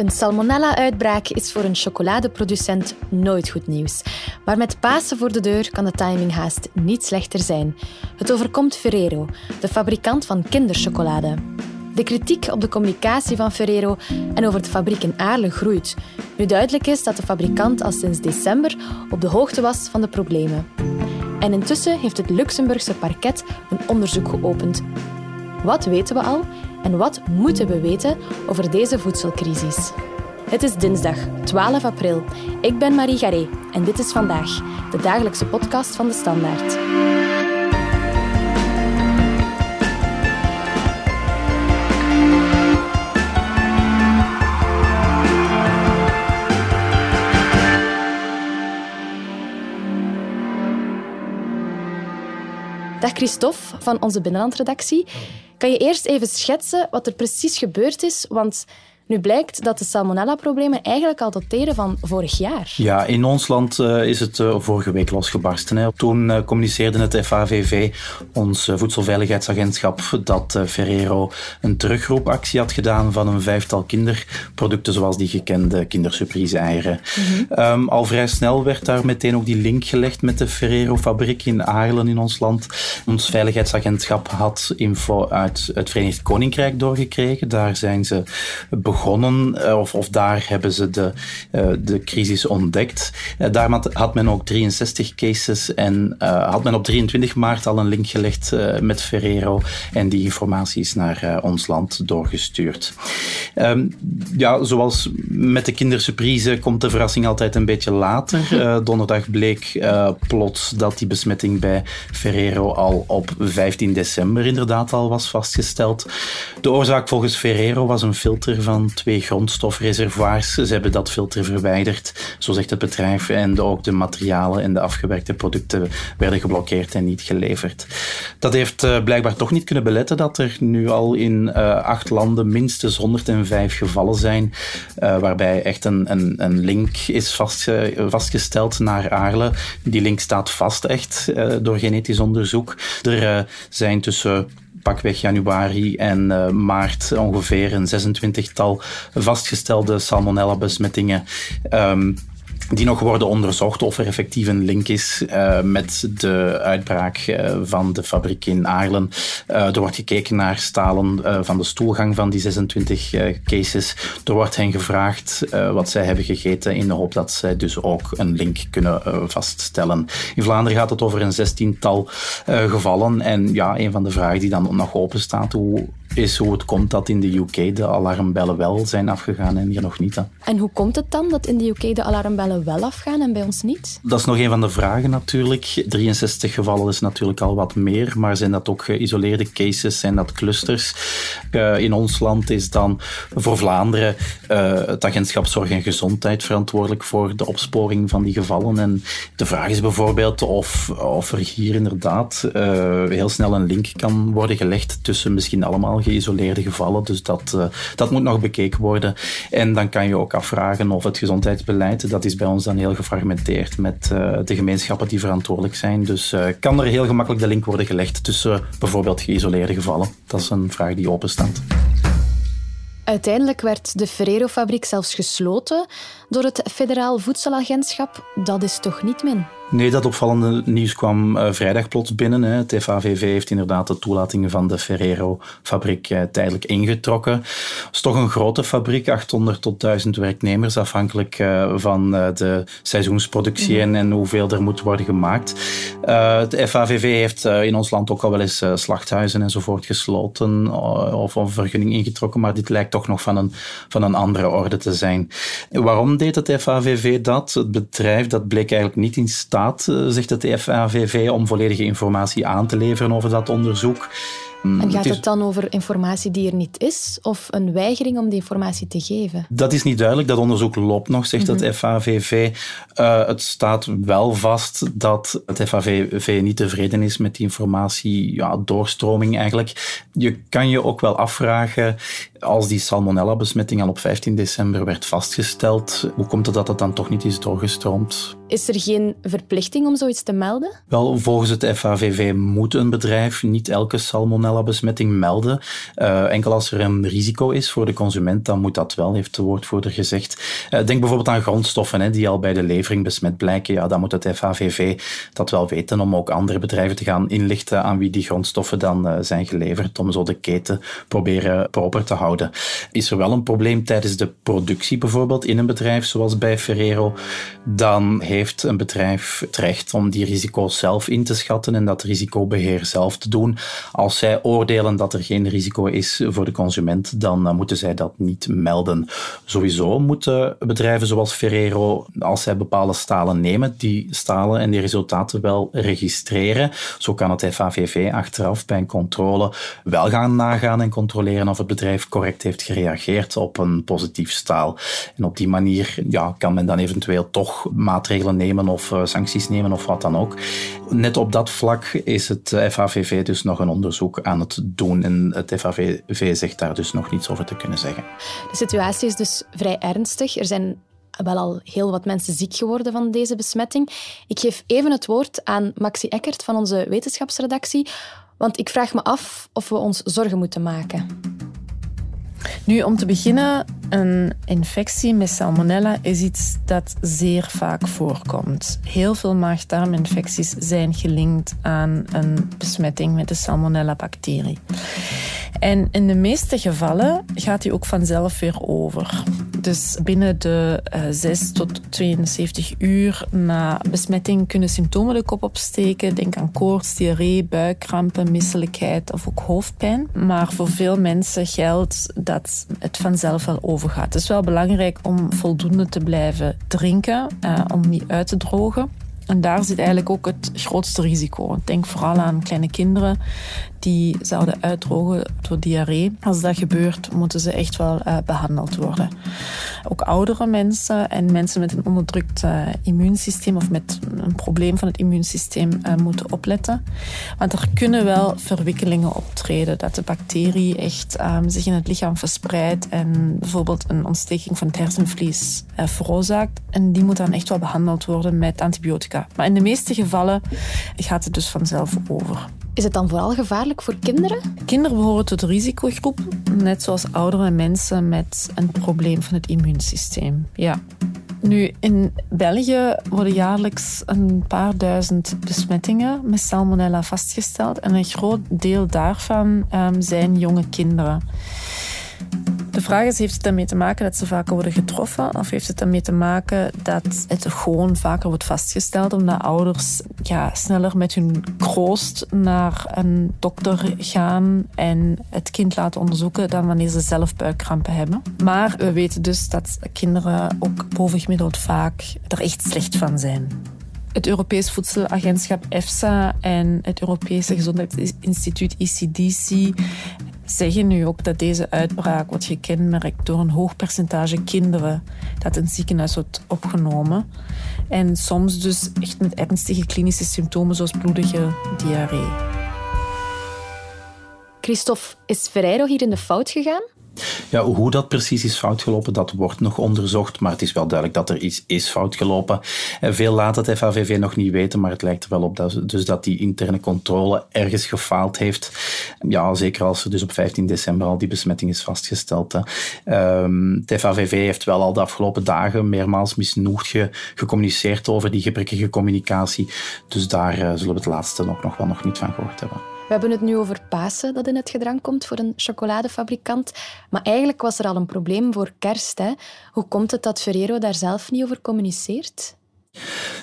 Een salmonella-uitbraak is voor een chocoladeproducent nooit goed nieuws. Maar met Pasen voor de deur kan de timing haast niet slechter zijn. Het overkomt Ferrero, de fabrikant van kinderchocolade. De kritiek op de communicatie van Ferrero en over de fabriek in Aarle groeit. Nu duidelijk is dat de fabrikant al sinds december op de hoogte was van de problemen. En intussen heeft het Luxemburgse parket een onderzoek geopend. Wat weten we al en wat moeten we weten over deze voedselcrisis? Het is dinsdag 12 april. Ik ben Marie Garé en dit is vandaag de dagelijkse podcast van de Standaard. Dag Christophe van onze binnenlandredactie. Kan je eerst even schetsen wat er precies gebeurd is? Want nu blijkt dat de salmonella-problemen eigenlijk al dateren van vorig jaar. Ja, in ons land uh, is het uh, vorige week losgebarsten. Hè. Toen uh, communiceerde het FAVV, ons voedselveiligheidsagentschap, dat Ferrero een terugroepactie had gedaan van een vijftal kinderproducten, zoals die gekende kindersurprise-eieren. Mm -hmm. um, al vrij snel werd daar meteen ook die link gelegd met de Ferrero-fabriek in Aarlen in ons land. Ons veiligheidsagentschap had info uit het Verenigd Koninkrijk doorgekregen. Daar zijn ze begonnen begonnen, of, of daar hebben ze de, uh, de crisis ontdekt. Uh, daar had, men ook 63 cases en had men op 23 maart al een link gelegd met Ferrero en die informatie is naar ons land doorgestuurd. Um, ja, zoals met de kindersurprise komt de verrassing altijd een beetje later. donderdag bleek plots dat die besmetting bij Ferrero al op 15 december inderdaad al was vastgesteld. De oorzaak volgens Ferrero was een filter van twee grondstofreservoirs. Ze hebben dat filter verwijderd, zo zegt het bedrijf. En ook de materialen en de afgewerkte producten werden geblokkeerd en niet geleverd. Dat heeft uh, blijkbaar toch niet kunnen beletten dat er nu al in uh, acht landen minstens 105 gevallen zijn, uh, waarbij echt een, een, een link is vast, vastgesteld naar Aarle. Die link staat vast echt door genetisch onderzoek. Er zijn tussen pakweg januari en uh, maart ongeveer een 26-tal vastgestelde salmonella-besmettingen. Um, die nog worden onderzocht of er effectief een link is uh, met de uitbraak uh, van de fabriek in Aarlen. Uh, er wordt gekeken naar stalen van de stoelgang van die 26 cases. Er wordt hen gevraagd wat zij hebben gegeten in de hoop dat zij dus ook een link kunnen vaststellen. In Vlaanderen gaat het over een zestiental gevallen en ja, een van de vragen die dan nog open staat, hoe is hoe het komt dat in de UK de alarmbellen wel zijn afgegaan en hier nog niet. Hè. En hoe komt het dan dat in de UK de alarmbellen wel afgaan en bij ons niet? Dat is nog een van de vragen natuurlijk. 63 gevallen is natuurlijk al wat meer, maar zijn dat ook geïsoleerde cases, zijn dat clusters? Uh, in ons land is dan voor Vlaanderen uh, het agentschap Zorg en Gezondheid verantwoordelijk voor de opsporing van die gevallen. En de vraag is bijvoorbeeld of, of er hier inderdaad uh, heel snel een link kan worden gelegd tussen misschien allemaal geïsoleerde gevallen. Dus dat, uh, dat moet nog bekeken worden. En dan kan je ook afvragen of het gezondheidsbeleid, dat is bij ons dan heel gefragmenteerd met uh, de gemeenschappen die verantwoordelijk zijn. Dus uh, kan er heel gemakkelijk de link worden gelegd tussen bijvoorbeeld geïsoleerde gevallen? Dat is een vraag die openstaat. Uiteindelijk werd de Ferrero-fabriek zelfs gesloten door het Federaal Voedselagentschap. Dat is toch niet min? Nee, dat opvallende nieuws kwam uh, vrijdag plots binnen. Hè. Het FAVV heeft inderdaad de toelatingen van de Ferrero-fabriek uh, tijdelijk ingetrokken. Het is toch een grote fabriek, 800 tot 1000 werknemers, afhankelijk uh, van de seizoensproductie mm. en, en, hoeveel er moet worden gemaakt. het FAVV heeft in ons land ook al wel eens slachthuizen enzovoort gesloten of een vergunning ingetrokken, maar dit lijkt toch nog van een, van een andere orde te zijn. Waarom deed het FAVV dat? Het bedrijf dat bleek eigenlijk niet in staat eh, zegt het FAVV, om volledige informatie aan te leveren over dat onderzoek. Mm, en gaat het dan over informatie die er niet is of een weigering om die informatie te geven? Dat is niet duidelijk. Dat onderzoek loopt nog, zegt mm -hmm. het FAVV. Uh, het staat wel vast dat het FAVV niet tevreden is met die informatie, ja, doorstroming eigenlijk. Je kan je ook wel afvragen Als die salmonella-besmetting al op 15 december werd vastgesteld, hoe komt het dat het dan toch niet is doorgestroomd? Is er geen verplichting om zoiets te melden? Wel, volgens het FAVV moet een bedrijf niet elke salmonella-besmetting melden. Uh, enkel als er een risico is voor de consument, dan moet dat wel, heeft de woordvoerder gezegd. Uh, denk bijvoorbeeld aan grondstoffen hè, die al bij de levering besmet blijken. Ja, dan moet het FAVV dat wel weten om ook andere bedrijven te gaan inlichten aan wie die grondstoffen dan uh, zijn geleverd, om zo de keten proberen proper te houden. Is er wel een probleem tijdens de productie bijvoorbeeld in een bedrijf, zoals bij Ferrero, dan heeft een bedrijf het recht om die risico's zelf in te schatten en dat risicobeheer zelf te doen. Als zij oordelen dat er geen risico is voor de consument, dan moeten zij dat niet melden. Sowieso moeten bedrijven zoals Ferrero, als zij bepaalde stalen nemen, die stalen en die resultaten wel registreren. Zo kan het FAVV achteraf bij een controle wel gaan nagaan en controleren of het bedrijf correct heeft gereageerd op een positief staal. En op die manier ja, kan men dan eventueel toch maatregelen nemen of eh, sancties nemen of wat dan ook. Net op dat vlak is het FAVV dus nog een onderzoek aan het doen en het FAVV zegt daar dus nog niets over te kunnen zeggen. De situatie is dus vrij ernstig. Er zijn wel al heel wat mensen ziek geworden van deze besmetting. Ik geef even het woord aan Maxi Eckert van onze wetenschapsredactie, want ik vraag me af of we ons zorgen moeten maken. Nu, om te beginnen, een infectie met salmonella is iets dat zeer vaak voorkomt. Heel veel maag-darminfecties zijn gelinkt aan een besmetting met de salmonella-bacterie. En in de meeste gevallen gaat die ook vanzelf weer over. Dus binnen de uh, eh, 6 tot 72 uur na besmetting kunnen symptomen de kop opsteken. Denk aan koorts, diarree, buikkrampen, misselijkheid of ook hoofdpijn. Maar voor veel mensen geldt dat het vanzelf wel overgaat. Het is wel belangrijk om voldoende te blijven drinken, uh, om niet uit te drogen. En daar zit eigenlijk ook het grootste risico. Denk vooral aan kleine kinderen die zouden uitdrogen door diarree. Als dat gebeurt, moeten ze echt wel uh, behandeld worden. Ook oudere mensen en mensen met een onderdrukt uh, immuunsysteem of met een probleem van het immuunsysteem uh, moeten opletten. Want er kunnen wel verwikkelingen optreden dat de bacterie echt um, zich in het lichaam verspreidt en bijvoorbeeld een ontsteking van het hersenvlies veroorzaakt. En die moet dan echt wel behandeld worden met antibiotica. Maar in de meeste gevallen gaat het dus vanzelf over. Is het dan vooral gevaarlijk voor kinderen? Kinderen behoren tot de risicogroep, net zoals oudere mensen met een probleem van het immuunsysteem. Ja. Nu, in België worden jaarlijks een paar duizend besmettingen met salmonella vastgesteld. En een groot deel daarvan um, zijn jonge kinderen. De vraag is, heeft het ermee te maken dat ze vaker worden getroffen? Of heeft het ermee te maken dat het gewoon vaker wordt vastgesteld omdat ouders ja, sneller met hun kroost naar een dokter gaan en het kind laten onderzoeken dan wanneer ze zelf buikkrampen hebben? Maar we weten dus dat kinderen ook bovengemiddeld vaak er echt slecht van zijn. Het Europees Voedselagentschap EFSA en het Europese Gezondheidsinstituut ECDC zeggen nu ook dat deze uitbraak wordt gekenmerkt door een hoog percentage kinderen dat in het ziekenhuis wordt opgenomen. En soms dus echt met ernstige klinische symptomen zoals bloedige diarree. Christophe, is Ferreiro hier in de fout gegaan? Ja, hoe dat precies is fout gelopen, dat wordt nog onderzocht. Maar het is wel duidelijk dat er iets is fout gelopen. Veel laat het FAVV nog niet weten, maar het lijkt er wel op dat, dus dat die interne controle ergens gefaald heeft. Ja, zeker als er dus op 15 december al die besmetting is vastgesteld. Hè. Um, het FAVV heeft wel al de afgelopen dagen meermaals misnoegd ge, gecommuniceerd over die gebrekkige communicatie. Dus daar uh, zullen we het laatste nog, nog wel nog niet van gehoord hebben. We hebben het nu over Pasen dat in het gedrang komt voor een chocoladefabrikant. Maar eigenlijk was er al een probleem voor kerst. Hè? Hoe komt het dat Ferrero daar zelf niet over communiceert?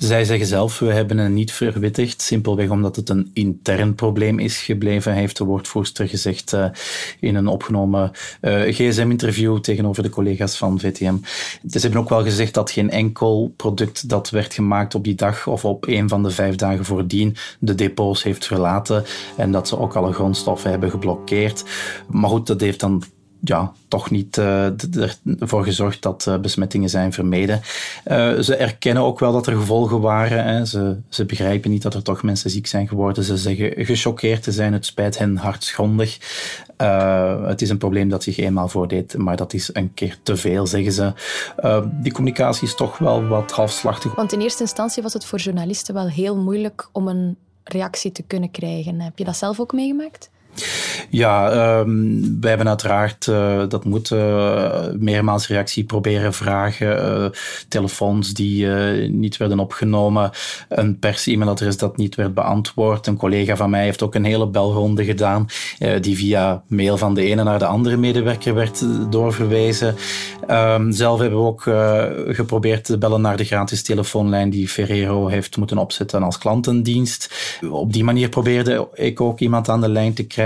Zij zeggen zelf, we hebben het niet verwittigd, simpelweg omdat het een intern probleem is gebleven, heeft de woordvoerster gezegd uh, in een opgenomen uh, gsm-interview tegenover de collega's van VTM. Ze hebben ook wel gezegd dat geen enkel product dat werd gemaakt op die dag of op een van de vijf dagen voordien de depots heeft verlaten en dat ze ook alle grondstoffen hebben geblokkeerd. Maar goed, dat heeft dan ja, toch niet uh, ervoor gezorgd dat uh, besmettingen zijn vermeden. Uh, ze erkennen ook wel dat er gevolgen waren. Hè. Ze, ze begrijpen niet dat er toch mensen ziek zijn geworden. Ze zeggen gechoqueerd te zijn. Het spijt hen hartschrondig. het is een probleem dat zich eenmaal voordeed, maar dat is een keer te veel, zeggen ze. die communicatie is toch wel wat halfslachtig. Want in eerste instantie was het voor journalisten wel heel moeilijk om een reactie te kunnen krijgen. Heb je dat zelf ook meegemaakt? Ja, um, wij hebben uiteraard, uh, dat moet, uh, meermaals reactie proberen vragen. Uh, telefoons die niet werden opgenomen. Een pers-e-mailadres dat niet werd beantwoord. Een collega van mij heeft ook een hele belronde gedaan. die via mail van de ene naar de andere medewerker werd doorverwezen. Um, zelf hebben we ook geprobeerd te bellen naar de gratis telefoonlijn die Ferrero heeft moeten opzetten als klantendienst. Op die manier probeerde ik ook iemand aan de lijn te krijgen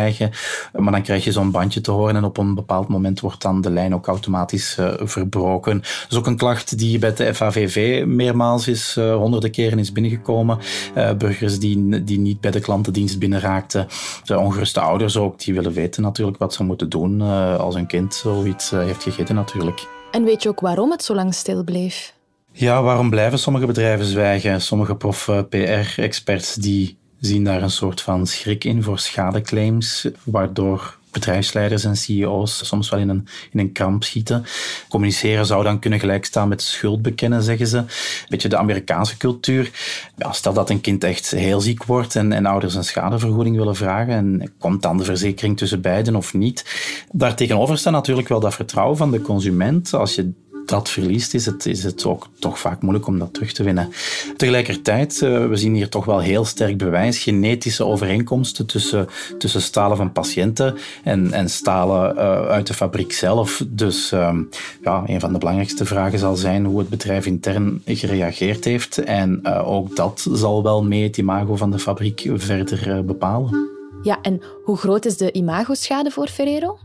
maar dan krijg je zo'n bandje te horen en op een bepaald moment wordt dan de lijn ook automatisch uh, verbroken. Dat is ook een klacht die bij de FAVV meermaals is, uh, honderden keren is binnengekomen. Uh, burgers die, die niet bij de klantendienst binnenraakten. De ongeruste ouders ook, die willen weten natuurlijk wat ze moeten doen als een kind zoiets heeft gegeten natuurlijk. En weet je ook waarom het zo lang stil bleef? Ja, waarom blijven sommige bedrijven zwijgen? Sommige prof-PR-experts die zien daar een soort van schrik in voor schadeclaims, waardoor bedrijfsleiders en CEO's soms wel in een, in een kramp schieten. Communiceren zou dan kunnen gelijkstaan met schuld bekennen, zeggen ze. Een beetje de Amerikaanse cultuur. Ja, stel dat een kind echt heel ziek wordt en, en ouders een schadevergoeding willen vragen en komt dan de verzekering tussen beiden of niet. Daartegenover staat natuurlijk wel dat vertrouwen van de consument. Als je dat verliest, is het, is het ook toch vaak moeilijk om dat terug te winnen. Tegelijkertijd, uh, we zien hier toch wel heel sterk bewijs, genetische overeenkomsten tussen, tussen stalen van patiënten en, en stalen uh, uit de fabriek zelf. Dus uh, ja, een van de belangrijkste vragen zal zijn hoe het bedrijf intern gereageerd heeft. En eh, ook dat zal wel mee het imago van de fabriek verder bepalen. Ja, en hoe groot is de imagoschade voor Ferrero?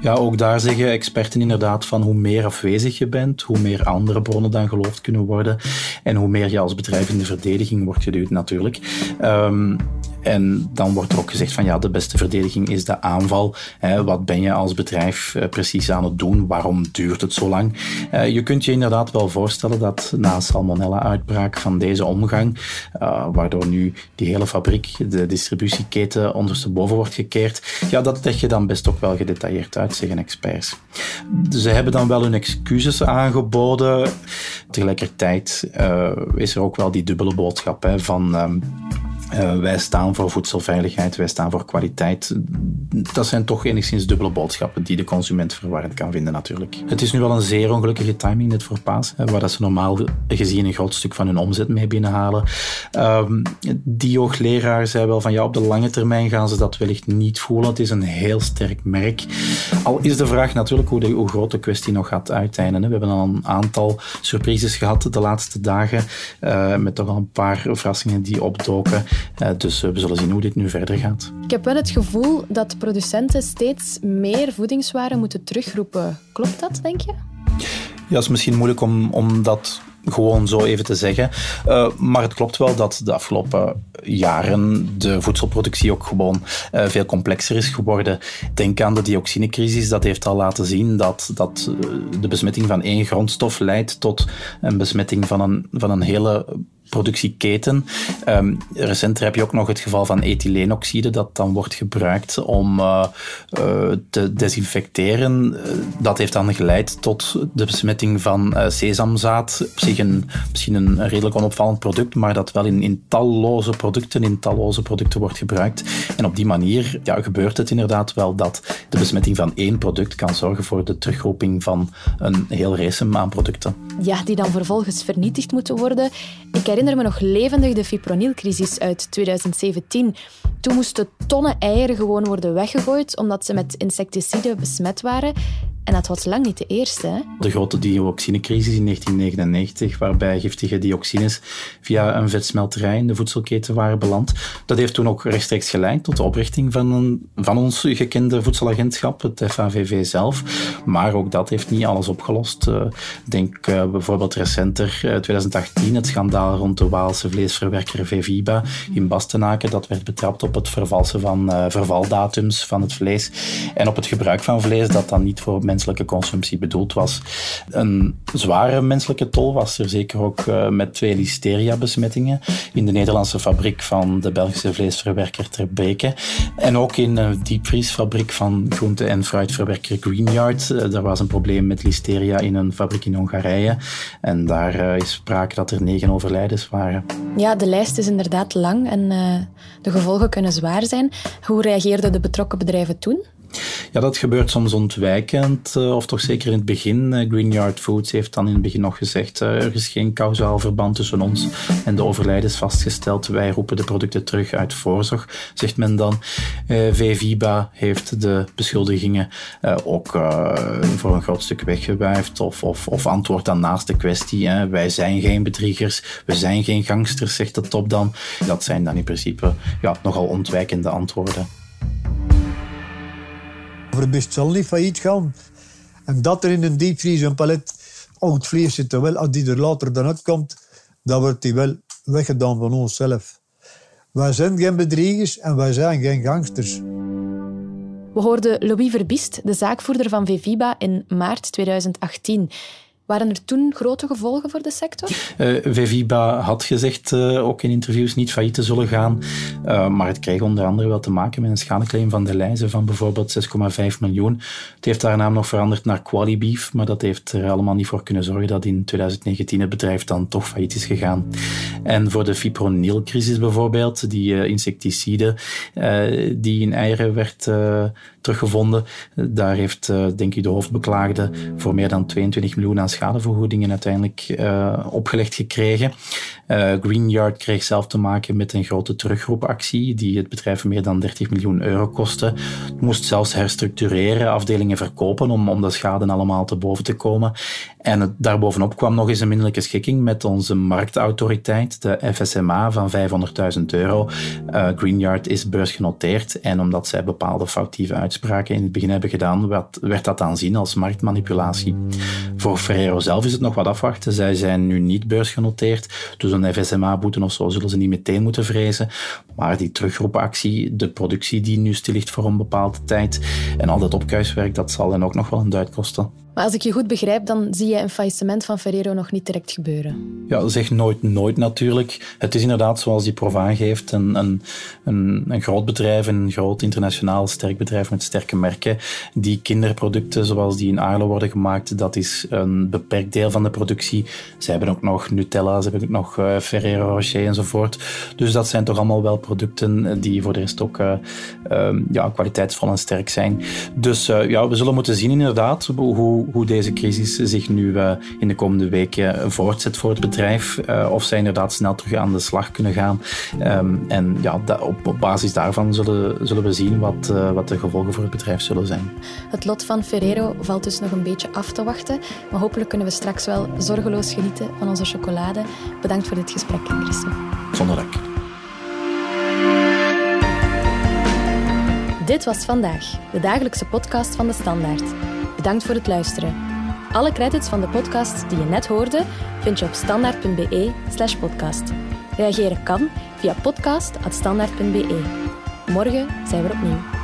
Ja, ook daar zeggen experten inderdaad van hoe meer afwezig je bent, hoe meer andere bronnen dan geloofd kunnen worden en hoe meer je als bedrijf in de verdediging wordt geduwd natuurlijk. Um, en dan wordt er ook gezegd van ja, de beste verdediging is de aanval. wat ben je als bedrijf eh, precies aan het doen? Waarom duurt het zo lang? Eh, je kunt je inderdaad wel voorstellen dat na salmonella-uitbraak van deze omgang, uh, waardoor nu die hele fabriek, de distributieketen ondersteboven wordt gekeerd, ja, dat leg je dan best ook wel gedetailleerd uit, zeggen experts. Ze hebben dan wel hun excuses aangeboden. Tegelijkertijd is er ook wel die dubbele boodschap hè, van um, uh, wij staan voor voedselveiligheid, wij staan voor kwaliteit. Dat zijn toch enigszins dubbele boodschappen die de consument verwarrend kan vinden natuurlijk. Het is nu wel een zeer ongelukkige timing net voor paas, waar dat ze normaal gezien een groot stuk van hun omzet mee binnenhalen. Um, die hoogleraar zei wel van ja, op de lange termijn gaan ze dat wellicht niet voelen. Het is een heel sterk merk. Al is de vraag natuurlijk hoe, de, groot de kwestie nog gaat uiteinden. We hebben al een aantal surprises gehad de laatste dagen, uh, met toch al een paar verrassingen die opdoken. Uh, dus uh, we zullen zien hoe dit nu verder gaat. Ik heb wel het gevoel dat producenten steeds meer voedingswaren moeten terugroepen. Klopt dat, denk je? Ja, het is misschien moeilijk om, om dat gewoon zo even te zeggen. Uh, maar het klopt wel dat de afgelopen jaren de voedselproductie ook gewoon uh, veel complexer is geworden. Denk aan de dioxinecrisis. Dat heeft al laten zien dat, dat de besmetting van één grondstof leidt tot een besmetting van een, van een hele productieketen. Um, recenter heb je ook nog het geval van ethyleenoxide, dat dan wordt gebruikt om uh, uh, te desinfecteren. Uh, dat heeft dan geleid tot de besmetting van sesamzaad. Op zich een, misschien een redelijk onopvallend product, maar dat wel in, in talloze producten, in talloze producten wordt gebruikt. En op die manier ja, gebeurt het inderdaad wel dat de besmetting van één product kan zorgen voor de terugroeping van een heel race aan producten. Ja, die dan vervolgens vernietigd moeten worden. Ik herinner me nog levendig de fipronilcrisis uit 2017. Toen moesten tonnen eieren gewoon worden weggegooid omdat ze met insecticiden besmet waren. En dat was lang niet de eerste. De grote dioxinecrisis in 1999, waarbij giftige dioxines via een vetsmelterij in de voedselketen waren beland. Dat heeft toen ook rechtstreeks geleid tot de oprichting van, een, van ons gekende voedselagentschap, het FAVV zelf. Maar ook dat heeft niet alles opgelost. Uh, denk uh, bijvoorbeeld recenter, uh, 2018, het schandaal rond de Waalse vleesverwerker Veviba in Bastenaken. Dat werd betrapt op het vervalsen van vervaldatums van het vlees en op het gebruik van vlees dat dan niet voor menselijke consumptie bedoeld was. Een zware menselijke tol was er zeker ook uh, met twee listeria-besmettingen in de Nederlandse fabriek van de Belgische vleesverwerker Ter Beke en ook in de diepvriesfabriek van groente- en fruitverwerker Greenyard. Er was een probleem met listeria in een fabriek in Hongarije en daar is sprake dat er negen overlijdens waren. Ja, de lijst is inderdaad lang en de gevolgen kunnen zwaar zijn. Hoe reageerden de betrokken bedrijven toen? Ja, dat gebeurt soms ontwijkend, of toch zeker in het begin. Greenyard Foods heeft dan in het begin nog gezegd, er is geen kausaal verband tussen ons en de overlijdens vastgesteld. Wij roepen de producten terug uit voorzorg, zegt men dan. VVIBA heeft de beschuldigingen ook voor een groot stuk weggewuifd of, of, of antwoordt dan naast de kwestie. Wij zijn geen bedriegers, we zijn geen gangsters, zegt de top dan. Dat zijn dan in principe ja, nogal ontwijkende antwoorden. Verbist zal niet failliet gaan. En dat er in een diepvries een palet oud vlees zit, wel, als die er later dan uitkomt, dan wordt die wel weggedaan van onszelf. Wij zijn geen bedriegers en wij zijn geen gangsters. We hoorden Louis Verbiest, de zaakvoerder van Veviba, in maart 2018. Waren er toen grote gevolgen voor de sector? Uh, had gezegd, uh, ook in interviews, niet failliet te zullen gaan. Uh, maar het kreeg onder andere wel te maken met een schadeclaim van de lijzen van bijvoorbeeld 6,5 miljoen. Het heeft haar naam nog veranderd naar Qualibeef, maar dat heeft er allemaal niet voor kunnen zorgen dat in 2019 het bedrijf dan toch failliet is gegaan. En voor de fipronilcrisis bijvoorbeeld, die insecticide die in eieren werd teruggevonden, daar heeft denk ik de hoofdbeklaagde voor meer dan 22 miljoen aan schadevergoedingen uiteindelijk uh, opgelegd gekregen. Uh, Greenyard kreeg zelf te maken met een grote terugroepactie die het bedrijf meer dan 30 miljoen euro kostte. Het moest zelfs herstructureren, afdelingen verkopen om, om de schade allemaal te boven te komen. En het, daarbovenop kwam nog eens een minderlijke schikking met onze marktautoriteit, de FSMA, van 500.000 euro. Uh, Greenyard is beursgenoteerd en omdat zij bepaalde foutieve uitspraken in het begin hebben gedaan, werd, werd dat aanzien als marktmanipulatie. Voor Ferrero zelf is het nog wat afwachten. Zij zijn nu niet beursgenoteerd, dus een FSMA-boete of zo zullen ze niet meteen moeten vrezen. Maar die terugroepactie, de productie die nu stil ligt voor een bepaalde tijd en al dat opkuiswerk, dat zal hen ook nog wel een duit kosten. Maar als ik je goed begrijp, dan zie je een faillissement van Ferrero nog niet direct gebeuren. Ja, zeg nooit nooit natuurlijk. Het is inderdaad, zoals die proef aangeeft, een, een, een, groot bedrijf, een groot internationaal sterk bedrijf met sterke merken. Die kinderproducten, zoals die in Arlo worden gemaakt, dat is een beperkt deel van de productie. Ze hebben ook nog Nutella, ze hebben ook nog uh, Ferrero Rocher enzovoort. Dus dat zijn toch allemaal wel producten die voor de rest ook uh, uh, ja, kwaliteitsvol en sterk zijn. Dus ja, we zullen moeten zien inderdaad hoe hoe deze crisis zich nu uh, in de komende weken voortzet voor het bedrijf. Uh, of zij inderdaad snel terug aan de slag kunnen gaan. Um, en ja, op, op, basis daarvan zullen, zullen we zien wat, wat de gevolgen voor het bedrijf zullen zijn. Het lot van Ferrero valt dus nog een beetje af te wachten. Maar hopelijk kunnen we straks wel zorgeloos genieten van onze chocolade. Bedankt voor dit gesprek, Christophe. Zonder dank. Dit was vandaag, de dagelijkse podcast van de Standaard. Bedankt voor het luisteren. Alle credits van de podcast die je net hoorde vind je op standaard.be/slash podcast. Reageren kan via podcast.standaard.be. Morgen zijn we opnieuw.